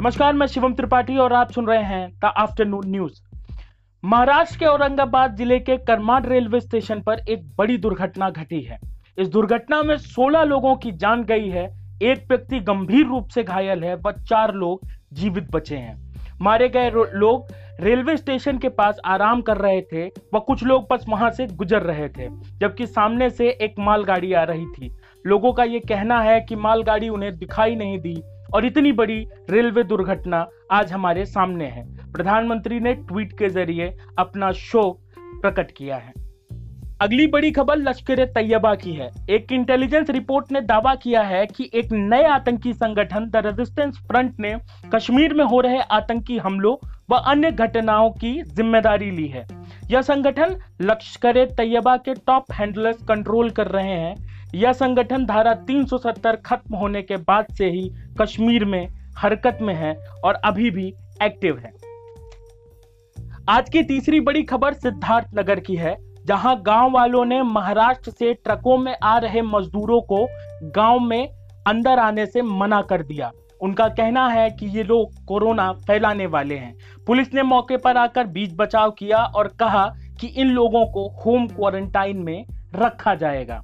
नमस्कार, मैं शिवम त्रिपाठी और आप सुन रहे हैं द आफ्टरनून न्यूज़। महाराष्ट्र के औरंगाबाद ज़िले के करमाड रेलवे स्टेशन पर एक बड़ी दुर्घटना घटी है। इस दुर्घटना में 16 लोगों की जान गई है, एक व्यक्ति गंभीर रूप से घायल है व चार लोग जीवित बचे हैं। मारे गए लोग रेलवे स्टेशन के पास आराम कर रहे थे व कुछ लोग बस वहाँ से गुजर रहे थे, जबकि सामने से एक मालगाड़ी आ रही थी। लोगों का ये कहना है कि मालगाड़ी उन्हें दिखाई नहीं दी और इतनी बड़ी रेलवे दुर्घटना आज हमारे सामने है। प्रधानमंत्री ने ट्वीट के ज़रिए अपना शोक प्रकट किया है। अगली बड़ी खबर लश्कर तैयबा की है। एक इंटेलिजेंस रिपोर्ट ने दावा किया है कि एक नए आतंकी संगठन द रेजिस्टेंस फ्रंट ने कश्मीर में हो रहे आतंकी हमलों व अन्य घटनाओं की ज़िम्मेदारी ली है। यह संगठन लश्कर तैयबा के टॉप हैंडलर्स कंट्रोल कर रहे हैं। यह संगठन धारा 370 खत्म होने के बाद से ही कश्मीर में हरकत में है और अभी भी एक्टिव है। आज की तीसरी बड़ी खबर सिद्धार्थ नगर की है, जहाँ गाँव वालों ने महाराष्ट्र से ट्रकों में आ रहे मजदूरों को गाँव में अंदर आने से मना कर दिया। उनका कहना है कि ये लोग कोरोना फैलाने वाले हैं। पुलिस ने मौके पर आकर बीच बचाव किया और कहा कि इन लोगों को होम क्वारंटाइन में रखा जाएगा।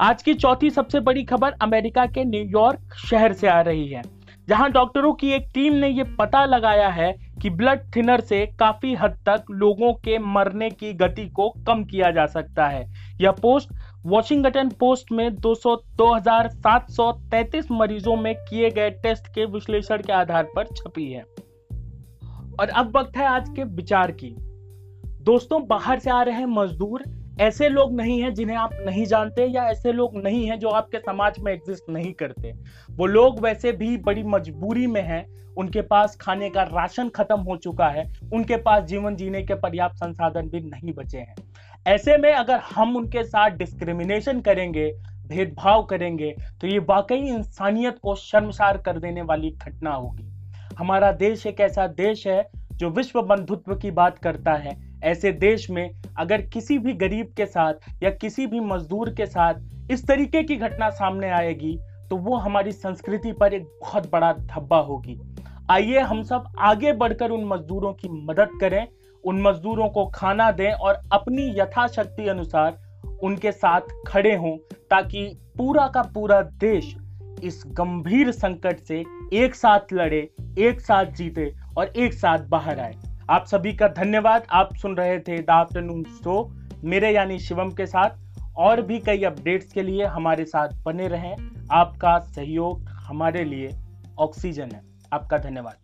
आज की चौथी सबसे बड़ी खबर अमेरिका के न्यूयॉर्क शहर से आ रही है, जहाँ डॉक्टरों की एक टीम ने यह पता लगाया है कि ब्लड थिनर से काफ़ी हद तक लोगों के मरने की गति को कम किया जा सकता है। यह पोस्ट वॉशिंगटन पोस्ट में 200 2733 मरीजों में किए गए टेस्ट के विश्लेषण के आधार पर छपी है। और अब वक्त है आज के विचार की। दोस्तों, बाहर से आ रहे मजदूर ऐसे लोग नहीं हैं जिन्हें आप नहीं जानते या ऐसे लोग नहीं हैं जो आपके समाज में एग्जिस्ट नहीं करते। वो लोग वैसे भी बड़ी मजबूरी में हैं। उनके पास खाने का राशन खत्म हो चुका है। उनके पास जीवन जीने के पर्याप्त संसाधन भी नहीं बचे हैं। ऐसे में अगर हम उनके साथ डिस्क्रिमिनेशन करेंगे, भेदभाव करेंगे तो ये वाकई इंसानियत को शर्मसार कर देने वाली घटना होगी। हमारा देश एक ऐसा देश है जो विश्व बंधुत्व की बात करता है। ऐसे देश में अगर किसी भी गरीब के साथ या किसी भी मजदूर के साथ इस तरीके की घटना सामने आएगी तो वो हमारी संस्कृति पर एक बहुत बड़ा धब्बा होगी। आइए हम सब आगे बढ़कर उन मजदूरों की मदद करें, उन मजदूरों को खाना दें और अपनी यथाशक्ति अनुसार उनके साथ खड़े हों, ताकि पूरा का पूरा देश इस गंभीर संकट से एक साथ लड़े, एक साथ जीते और एक साथ बाहर आए। आप सभी का धन्यवाद। आप सुन रहे थे द आफ्टरनून शो। मेरे यानी शिवम के साथ और भी कई अपडेट्स के लिए हमारे साथ बने रहें। आपका सहयोग हमारे लिए ऑक्सीजन है। आपका धन्यवाद।